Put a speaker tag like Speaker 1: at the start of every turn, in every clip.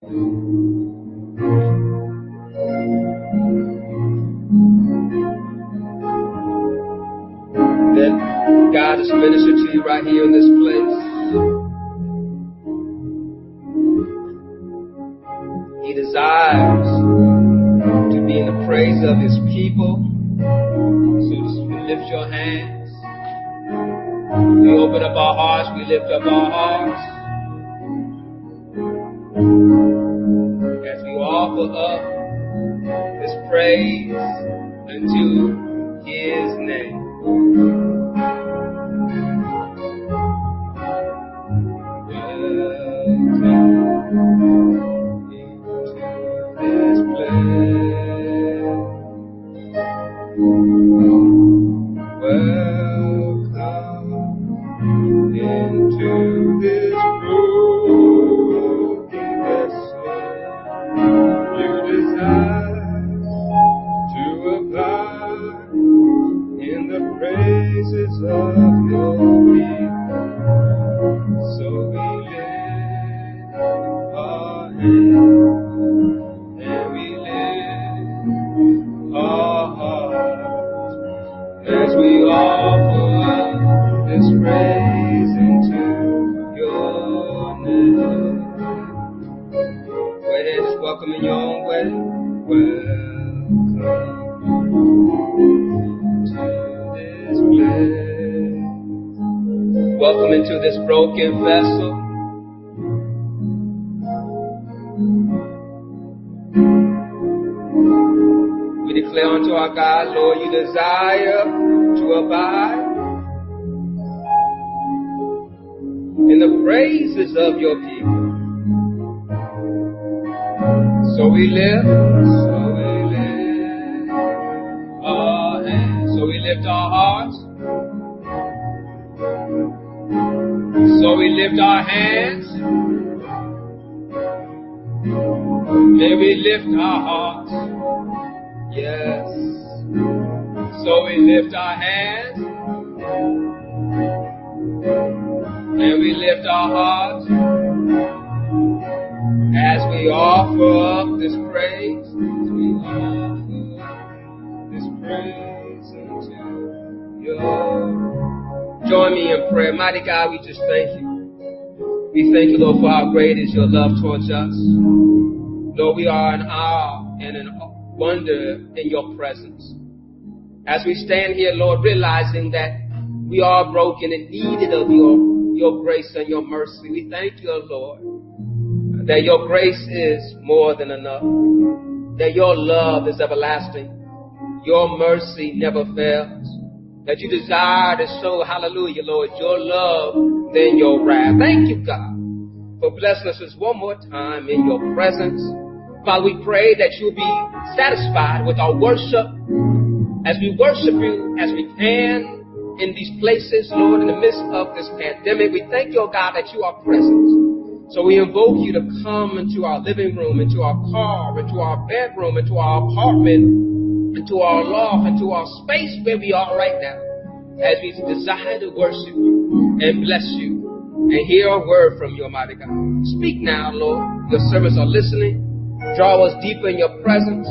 Speaker 1: That God has ministered to you right here in this place. He desires to be in the praise of his people. So just lift your hands. We open up our hearts, we lift up our hearts. Into this God, Lord, you desire to abide in the praises of your people. So we lift, so we lift our hands, so we lift our hearts, so we lift our hands, may we lift our hearts, yes. So we lift our hands, and we lift our hearts as we offer up this praise. We offer this praise unto your. Join me in prayer. Mighty God, we just thank you. We thank you, Lord, for how great is your love towards us. Lord, we are in awe and in wonder in your presence. As we stand here, Lord, realizing that we are broken and needed of your, your grace and your mercy. We thank you, Lord, that your grace is more than enough, that your love is everlasting, your mercy never fails, that you desire to show, hallelujah, Lord, your love than your wrath. Thank you, God, for blessing us one more time in your presence. Father, we pray that you'll be satisfied with our worship as we worship you, as we can in these places, Lord, in the midst of this pandemic. We thank you, oh God, that you are present. So we invoke you to come into our living room, into our car, into our bedroom, into our apartment, into our loft, into our space where we are right now, as we desire to worship you and bless you and hear a word from you, Almighty God. Speak now, Lord. Your servants are listening. Draw us deeper in your presence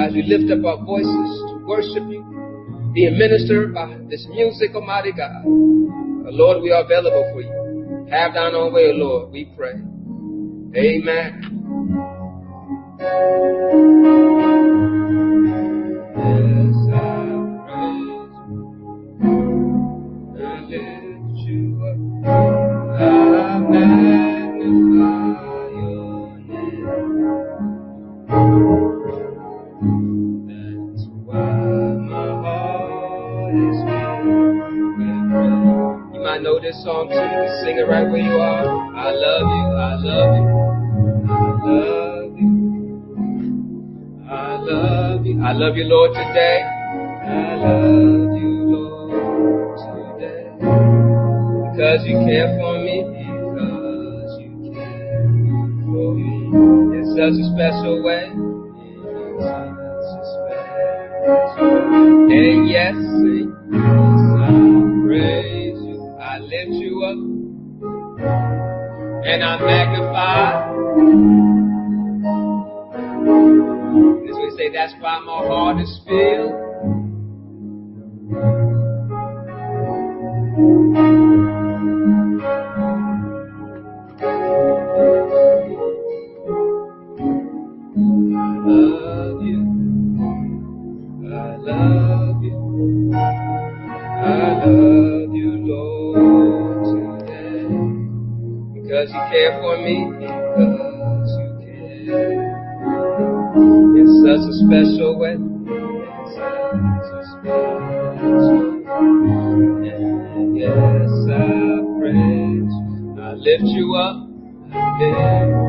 Speaker 1: as we lift up our voices to worship you, being ministered by this music, Almighty God. Lord, we are available for you. Have thine own way, Lord, we pray. Amen. This song too. You sing it right where you are. I love you. I love you. I love you. I love you. I Lord, today. I love you, Lord, today. Because you care for me. Because you care for me. In such a special way. In such a special way. And yes, sing. Yes, and I magnify. As we say, that's why my heart is filled. Because you care for me, because you care. In such a special way. In such a special way. And yes, I praise. I lift you up. I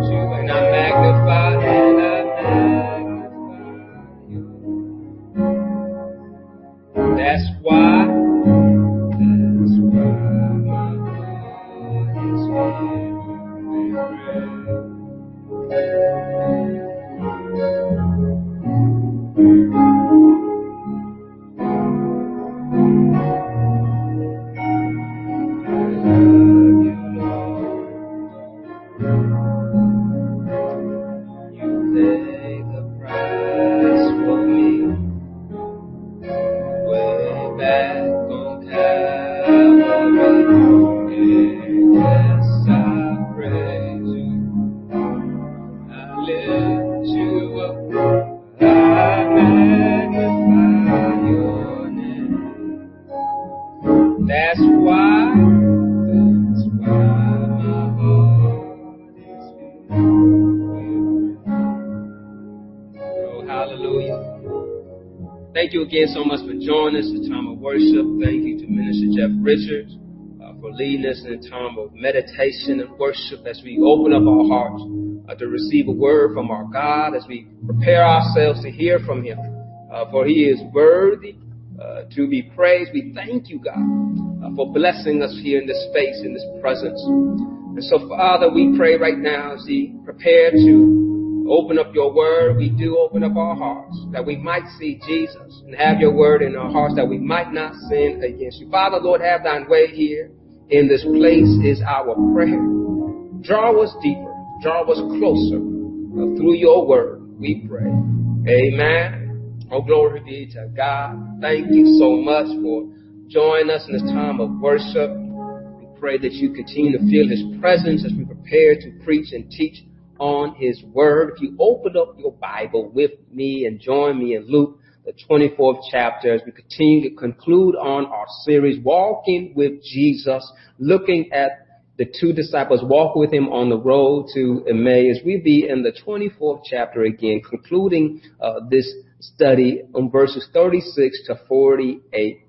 Speaker 1: again so much for joining us in time of worship. Thank you to Minister Jeff Richards uh, for leading us in a time of meditation and worship as we open up our hearts uh, to receive a word from our God, as we prepare ourselves to hear from Him. Uh, for He is worthy uh, to be praised. We thank you, God, uh, for blessing us here in this space, in this presence. And so, Father, we pray right now as we prepare to open up your word, we do open up our hearts that we might see Jesus and have your word in our hearts that we might not sin against you. Father, Lord, have thine way here in this place is our prayer. Draw us deeper, draw us closer uh, through your word, we pray. Amen. Oh, glory be to God. Thank you so much for joining us in this time of worship. We pray that you continue to feel his presence as we prepare to preach and teach on his word. If you open up your Bible with me and join me in Luke, the 24th chapter, as we continue to conclude on our series, Walking with Jesus, looking at the two disciples walk with him on the road to Emmaus. We be in the 24th chapter again, concluding uh, this study on verses 36 to 48.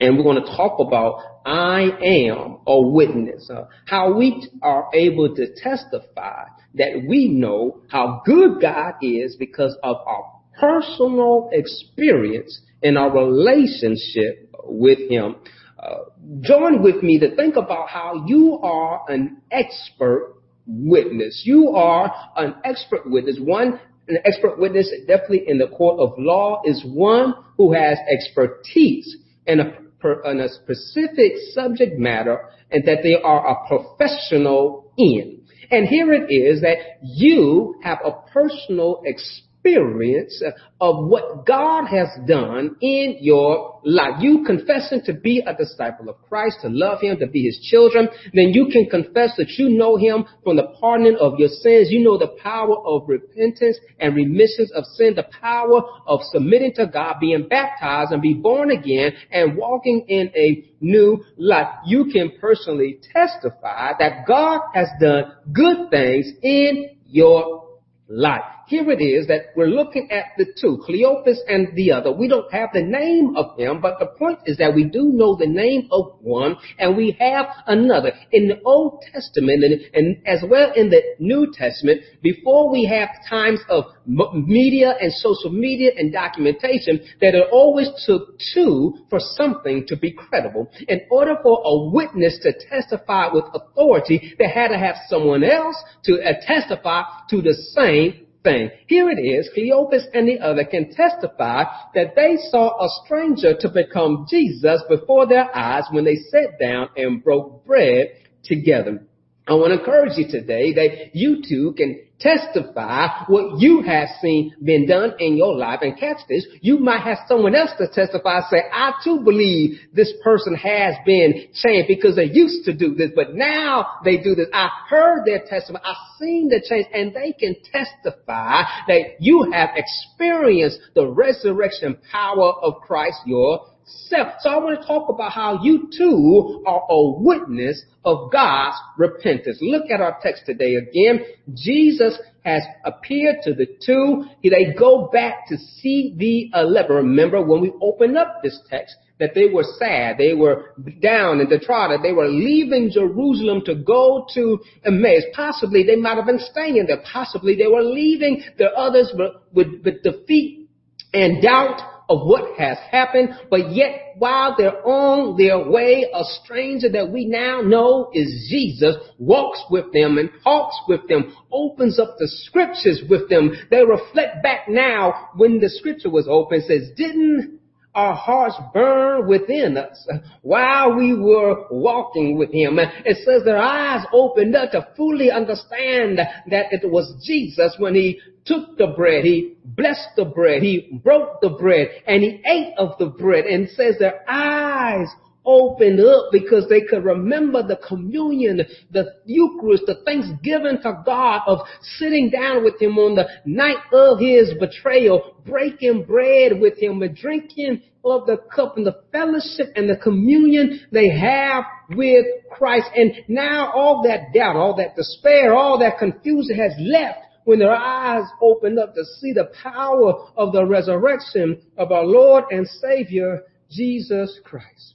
Speaker 1: And we're going to talk about I am a witness. Uh, how we are able to testify that we know how good God is because of our personal experience and our relationship with Him. Uh, join with me to think about how you are an expert witness. You are an expert witness. One, an expert witness, definitely in the court of law, is one who has expertise in a, in a specific subject matter and that they are a professional in. And here it is that you have a personal experience Uh, of what God has done in your life. You confessing to be a disciple of Christ, to love Him, to be His children, then you can confess that you know Him from the pardoning of your sins. You know the power of repentance and remissions of sin, the power of submitting to God, being baptized and be born again and walking in a new life. You can personally testify that God has done good things in your life. Here it is that we're looking at the two, Cleopas and the other. We don't have the name of him, but the point is that we do know the name of one and we have another. In the Old Testament and, and as well in the New Testament, before we have times of media and social media and documentation, that it always took two for something to be credible. In order for a witness to testify with authority, they had to have someone else to uh, testify to the same thing. Here it is, Cleopas and the other can testify that they saw a stranger to become Jesus before their eyes when they sat down and broke bread together. I want to encourage you today that you too can testify what you have seen been done in your life and catch this. You might have someone else to testify, say, I too believe this person has been changed because they used to do this, but now they do this. I heard their testimony. I've seen the change and they can testify that you have experienced the resurrection power of Christ your self. So I want to talk about how you too are a witness of God's repentance. Look at our text today again. Jesus has appeared to the two. They go back to see the eleven. Remember when we opened up this text that they were sad, they were down and downtrodden, they were leaving Jerusalem to go to Emmaus. Possibly they might have been staying there. Possibly they were leaving the others with, with defeat and doubt of what has happened, but yet while they're on their way, a stranger that we now know is Jesus walks with them and talks with them, opens up the scriptures with them. They reflect back now when the scripture was open, says, didn't our hearts burn within us while we were walking with him. It says their eyes opened up to fully understand that it was Jesus when he took the bread, he blessed the bread, he broke the bread, and he ate of the bread, and says their eyes opened up because they could remember the communion, the Eucharist, the thanksgiving to God of sitting down with him on the night of his betrayal, breaking bread with him and drinking of the cup and the fellowship and the communion they have with Christ. And now all that doubt, all that despair, all that confusion has left when their eyes opened up to see the power of the resurrection of our Lord and Savior, Jesus Christ.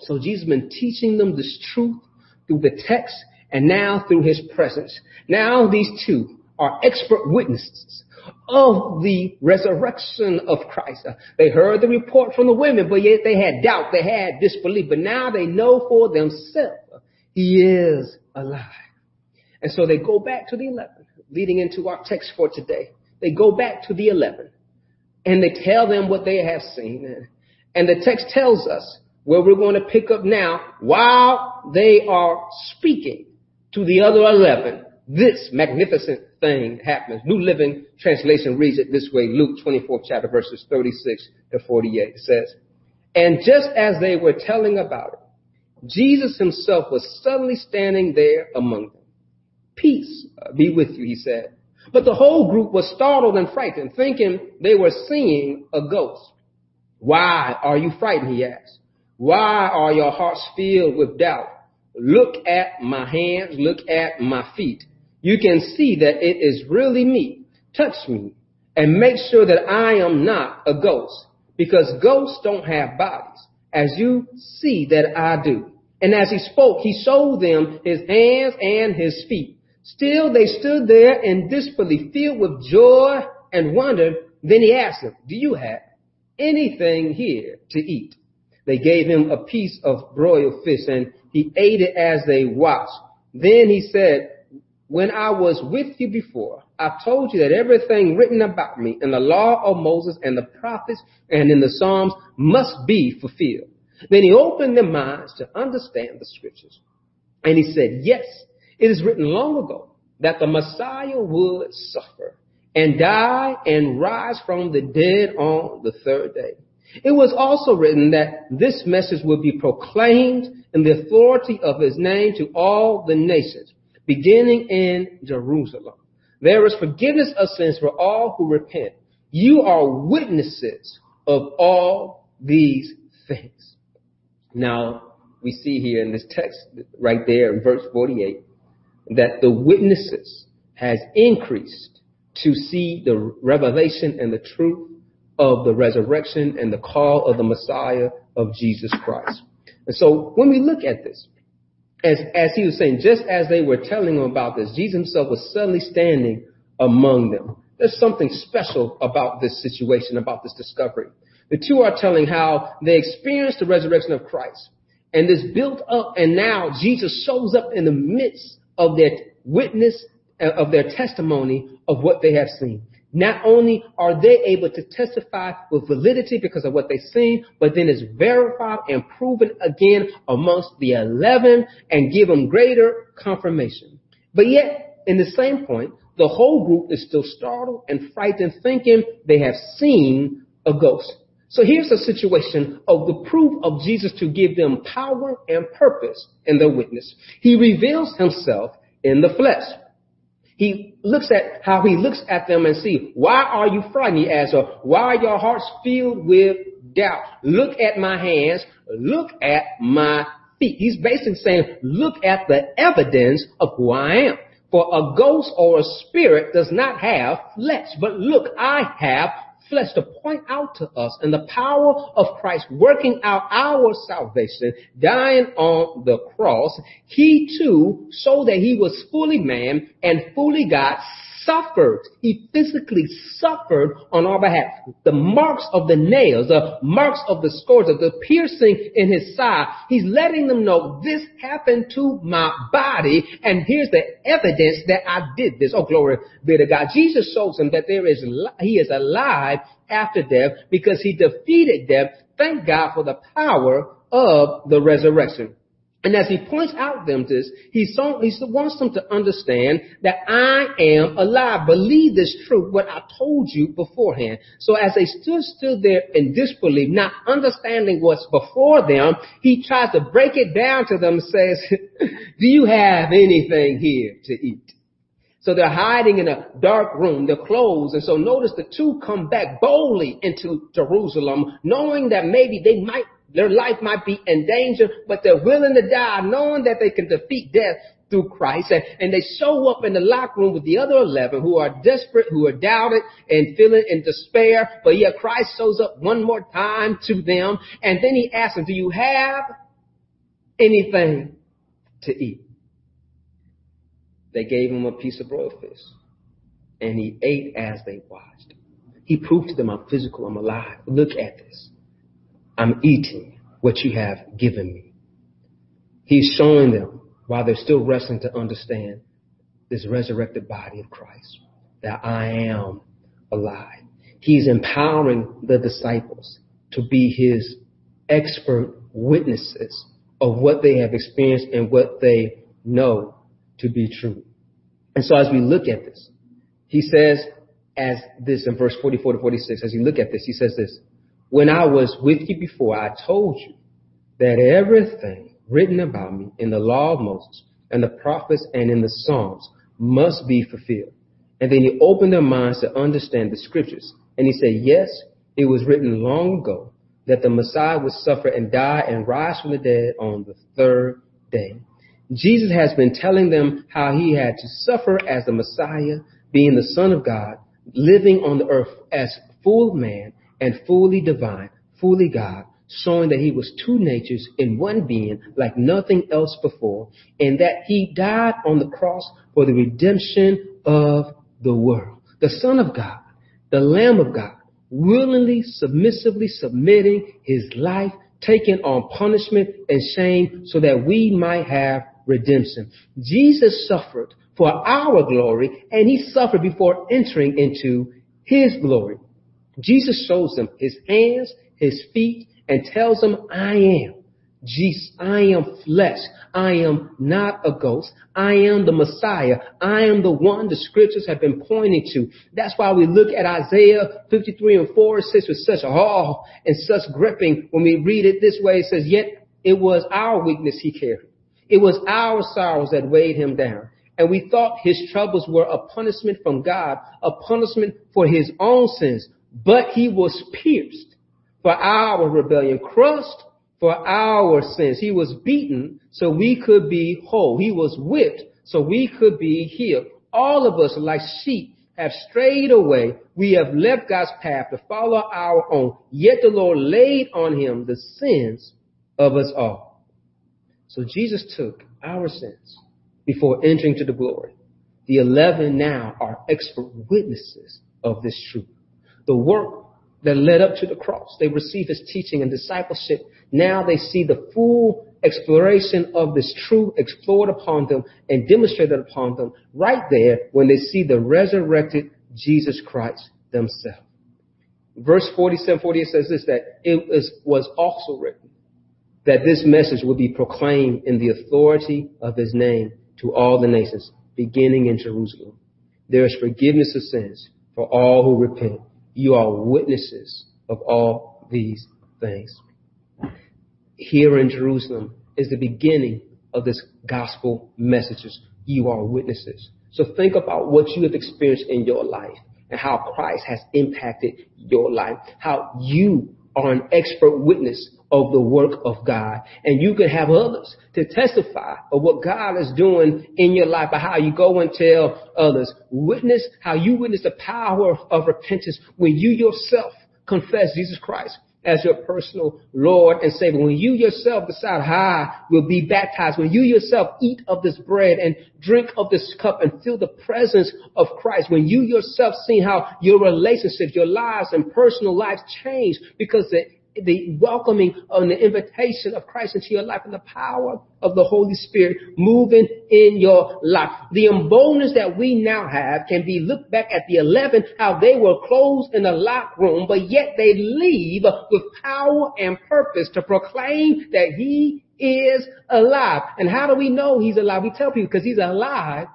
Speaker 1: So Jesus has been teaching them this truth through the text and now through his presence. Now these two are expert witnesses of the resurrection of Christ. Uh, they heard the report from the women, but yet they had doubt, they had disbelief, but now they know for themselves he is alive. And so they go back to the 11, leading into our text for today. They go back to the 11 and they tell them what they have seen. And the text tells us where we're going to pick up now, while they are speaking to the other 11, this magnificent thing happens. New Living Translation reads it this way, Luke 24 chapter verses 36 to 48. It says, And just as they were telling about it, Jesus himself was suddenly standing there among them. Peace be with you, he said. But the whole group was startled and frightened, thinking they were seeing a ghost. Why are you frightened? He asked. Why are your hearts filled with doubt? Look at my hands, look at my feet. You can see that it is really me. Touch me and make sure that I am not a ghost because ghosts don't have bodies as you see that I do. And as he spoke, he showed them his hands and his feet. Still they stood there in disbelief, filled with joy and wonder. Then he asked them, do you have anything here to eat? They gave him a piece of broiled fish and he ate it as they watched. Then he said, when I was with you before, I told you that everything written about me in the law of Moses and the prophets and in the Psalms must be fulfilled. Then he opened their minds to understand the scriptures. And he said, yes, it is written long ago that the Messiah would suffer and die and rise from the dead on the third day. It was also written that this message would be proclaimed in the authority of his name to all the nations, beginning in Jerusalem. There is forgiveness of sins for all who repent. You are witnesses of all these things. Now, we see here in this text right there in verse 48 that the witnesses has increased to see the revelation and the truth of the resurrection and the call of the Messiah of Jesus Christ. And so when we look at this, as, as he was saying, just as they were telling him about this, Jesus himself was suddenly standing among them. There's something special about this situation, about this discovery. The two are telling how they experienced the resurrection of Christ. And this built up, and now Jesus shows up in the midst of their witness, of their testimony of what they have seen. Not only are they able to testify with validity because of what they've seen, but then it's verified and proven again amongst the 11 and give them greater confirmation. But yet, in the same point, The whole group is still startled and frightened, thinking they have seen a ghost. So here's a situation of the proof of Jesus to give them power and purpose in their witness. He reveals himself in the flesh. He looks at how he looks at them and see, why are you frightened? He asks, or why are your hearts filled with doubt? Look at my hands. Look at my feet. He's basically saying, look at the evidence of who I am. For a ghost or a spirit does not have flesh, but look, I have flesh to point out to us and the power of Christ working out our salvation, dying on the cross. He too, so that he was fully man and fully God, suffered. He physically suffered on our behalf. The marks of the nails, the marks of the scores, of the piercing in his side. He's letting them know this happened to my body and here's the evidence that I did this. Oh, glory be to God. Jesus shows them that there is, he is alive after death because he defeated death. Thank God for the power of the resurrection. And as he points out them this, he, he wants them to understand that I am alive. Believe this truth, what I told you beforehand. So as they stood still there in disbelief, not understanding what's before them, he tries to break it down to them and says, do you have anything here to eat? So they're hiding in a dark room, they're closed. And so notice the two come back boldly into Jerusalem, knowing that maybe they might their life might be in danger, but they're willing to die knowing that they can defeat death through Christ. And, and they show up in the locker room with the other 11 who are desperate, who are doubted and feeling in despair. But yet Christ shows up one more time to them. And then he asks them, do you have anything to eat? They gave him a piece of broiled fish and he ate as they watched. He proved to them, I'm physical, I'm alive. Look at this. I'm eating what you have given me. He's showing them while they're still wrestling to understand this resurrected body of Christ, that I am alive. He's empowering the disciples to be his expert witnesses of what they have experienced and what they know to be true. And so as we look at this, he says, as this in verse 44 to 46, as you look at this, he says this, when I was with you before, I told you that everything written about me in the law of Moses and the prophets and in the Psalms must be fulfilled. And then he opened their minds to understand the scriptures. And he said, yes, it was written long ago that the Messiah would suffer and die and rise from the dead on the third day. Jesus has been telling them how he had to suffer as the Messiah, being the Son of God, living on the earth as full man and fully divine, fully God, showing that he was two natures in one being like nothing else before, and that he died on the cross for the redemption of the world. The Son of God, the Lamb of God, willingly, submissively submitting his life, taking on punishment and shame so that we might have redemption. Jesus suffered for our glory and he suffered before entering into his glory. Jesus shows them his hands, his feet, and tells them, I am. Jesus, I am flesh. I am not a ghost. I am the Messiah. I am the one the scriptures have been pointing to. That's why we look at Isaiah 53 and 4, it says with such awe and such gripping. When we read it this way, it says, yet it was our weakness he carried. It was our sorrows that weighed him down. And we thought his troubles were a punishment from God, a punishment for his own sins. But he was pierced for our rebellion, crushed for our sins. He was beaten so we could be whole. He was whipped so we could be healed. All of us, like sheep, have strayed away. We have left God's path to follow our own. Yet the Lord laid on him the sins of us all. So Jesus took our sins before entering to the glory. The eleven now are expert witnesses of this truth the work that led up to the cross. They received his teaching and discipleship. Now they see the full exploration of this truth explored upon them and demonstrated upon them right there when they see the resurrected Jesus Christ themselves. Verse 47, 48 says this, that it was, was also written that this message would be proclaimed in the authority of his name to all the nations, beginning in Jerusalem. there is forgiveness of sins for all who repent. You are witnesses of all these things. Here in Jerusalem is the beginning of this gospel messages. You are witnesses. So think about what you have experienced in your life and how Christ has impacted your life, how you are an expert witness of the work of God. And you can have others to testify of what God is doing in your life, by how you go and tell others. Witness how you witness the power of repentance when you yourself confess Jesus Christ as your personal Lord and Savior. When you yourself decide I will be baptized, when you yourself eat of this bread and drink of this cup and feel the presence of Christ, when you yourself see how your relationships, your lives and personal lives change because the the welcoming and the invitation of Christ into your life and the power of the Holy Spirit moving in your life. The boldness that we now have can be looked back at the 11, how they were closed in a locked room, but yet they leave with power and purpose to proclaim that he is alive. And how do we know he's alive? We tell people because he's alive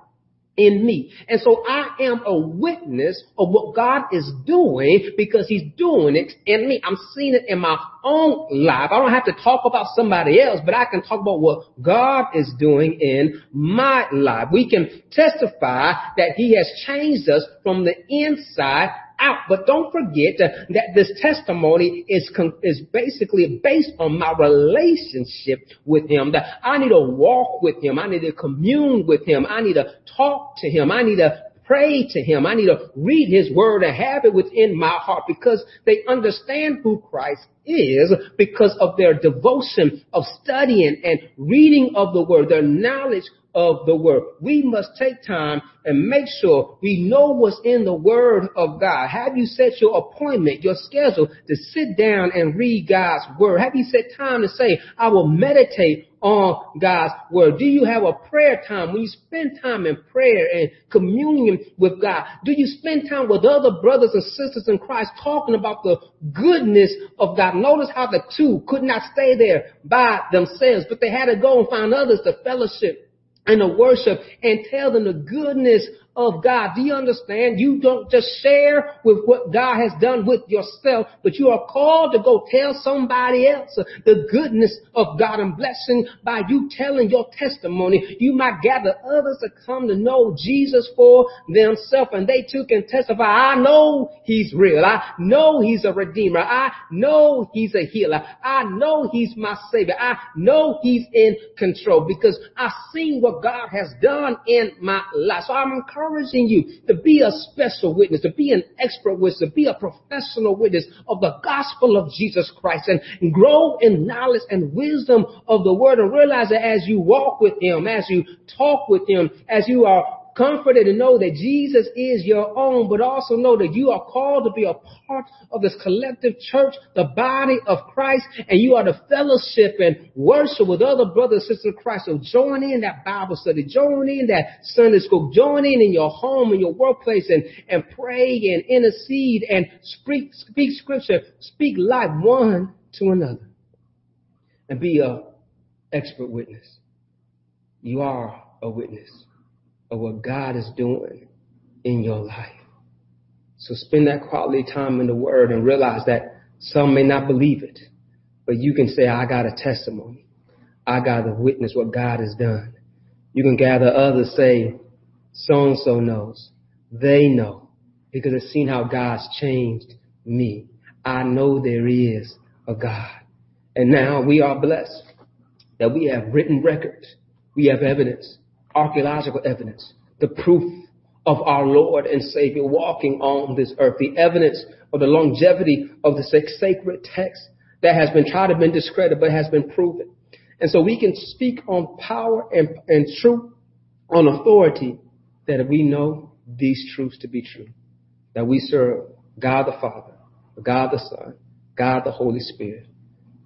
Speaker 1: in me. And so I am a witness of what God is doing because he's doing it in me. I'm seeing it in my own life. I don't have to talk about somebody else, but I can talk about what God is doing in my life. We can testify that he has changed us from the inside out. But don't forget that this testimony is, is basically based on my relationship with him. That I need to walk with him. I need to commune with him. I need to talk to him. I need to pray to him. I need to read his word and have it within my heart because they understand who Christ is because of their devotion of studying and reading of the word, their knowledge of the word. We must take time and make sure we know what's in the word of God. Have you set your appointment, your schedule to sit down and read God's word? Have you set time to say, I will meditate on God's word? Do you have a prayer time when you spend time in prayer and communion with God? Do you spend time with other brothers and sisters in Christ talking about the goodness of God? Notice how the two could not stay there by themselves, but they had to go and find others to fellowship and to worship and tell them the goodness of God. Do you understand? You don't just share with what God has done with yourself, but you are called to go tell somebody else the goodness of God and blessing by you telling your testimony. You might gather others to come to know Jesus for themselves and they too can testify. I know he's real. I know he's a redeemer. I know he's a healer. I know he's my savior. I know he's in control because I've seen what God has done in my life. So I'm encouraged encouraging you to be a special witness, to be an expert witness, to be a professional witness of the gospel of Jesus Christ and grow in knowledge and wisdom of the word and realize that as you walk with him, as you talk with him, as you are comforted to know that Jesus is your own, but also know that you are called to be a part of this collective church, the body of Christ, and you are to fellowship and worship with other brothers and sisters in Christ. So join in that Bible study, join in that Sunday school, join in in your home, in your workplace, and, and pray and intercede and speak, speak scripture, speak life one to another, and be a expert witness. You are a witness of what God is doing in your life. So spend that quality time in the Word and realize that some may not believe it, but you can say, I got a testimony. I got to witness what God has done. You can gather others say, so and so knows. They know because they've seen how God's changed me. I know there is a God. And now we are blessed that we have written records. We have evidence archaeological evidence, the proof of our Lord and Savior walking on this earth, the evidence of the longevity of the sacred text that has been tried to be discredited but has been proven. And so we can speak on power and, and truth, on authority, that we know these truths to be true. That we serve God the Father, God the Son, God the Holy Spirit,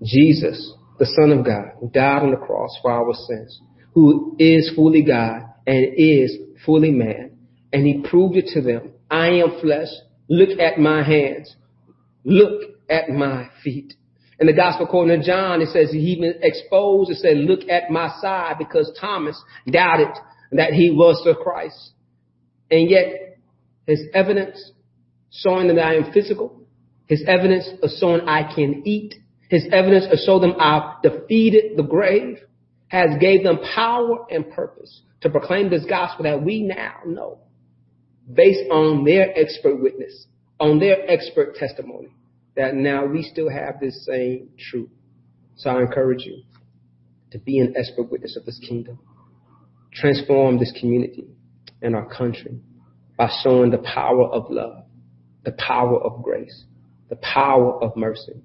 Speaker 1: Jesus, the Son of God, who died on the cross for our sins, who is fully God and is fully man. And he proved it to them. I am flesh. Look at my hands. Look at my feet. In the gospel according to John, it says he even exposed and said, look at my side because Thomas doubted that he was the Christ. And yet His evidence showing that I am physical. His evidence of showing I can eat. His evidence of showing them I've defeated the grave has gave them power and purpose to proclaim this gospel that we now know based on their expert witness, on their expert testimony, that now we still have this same truth. So I encourage you to be an expert witness of this kingdom. Transform this community and our country by showing the power of love, the power of grace, the power of mercy.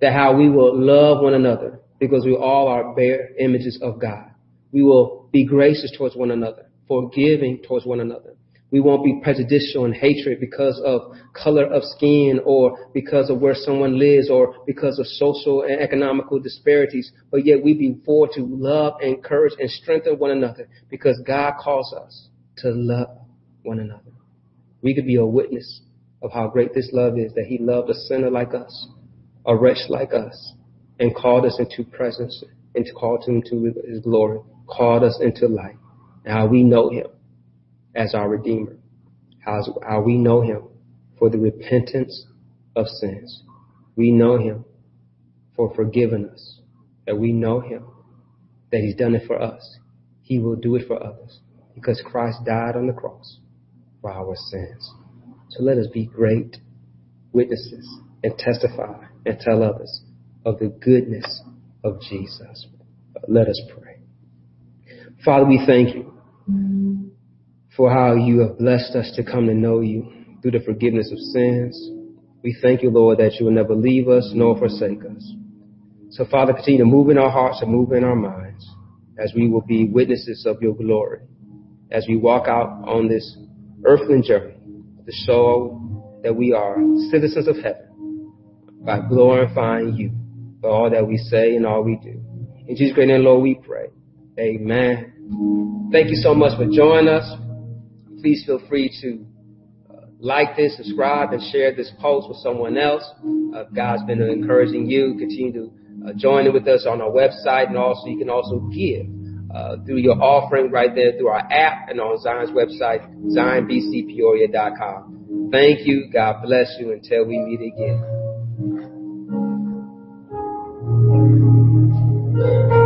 Speaker 1: That how we will love one another because we all are bare images of God. We will be gracious towards one another, forgiving towards one another. We won't be prejudicial and hatred because of color of skin or because of where someone lives or because of social and economical disparities. But yet we be forward to love, encourage, and strengthen one another because God calls us to love one another. We could be a witness of how great this love is, that he loved a sinner like us, a wretch like us, and called us into presence and called him to his glory, called us into light. And how we know him as our Redeemer, how, how we know him for the repentance of sins. We know him for forgiving us, that we know him, that he's done it for us. He will do it for others because Christ died on the cross for our sins. So let us be great witnesses and testify and tell others of the goodness of Jesus. Let us pray. Father, we thank you for how you have blessed us to come to know you through the forgiveness of sins. We thank you, Lord, that you will never leave us nor forsake us. So, Father, continue to move in our hearts and move in our minds as we will be witnesses of your glory as we walk out on this earthly journey to show that we are citizens of heaven by glorifying you for all that we say and all we do. In Jesus' great name, Lord, we pray. Amen. Thank you so much for joining us. Please feel free to uh, like this, subscribe, and share this post with someone else. Uh, God's been encouraging you. Continue to uh, join in with us on our website, and also you can also give uh, through your offering right there through our app and on Zion's website, zionbcpeoria.com. Thank you. God bless you until we meet again. Thank you.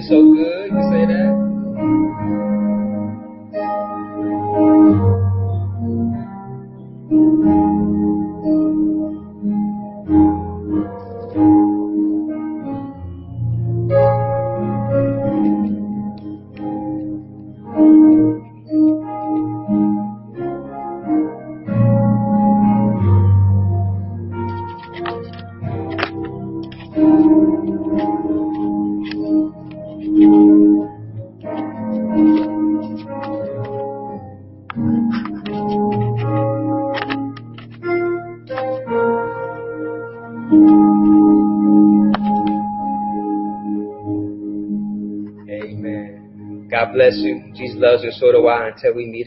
Speaker 1: Been so good. You say that. I. Until we meet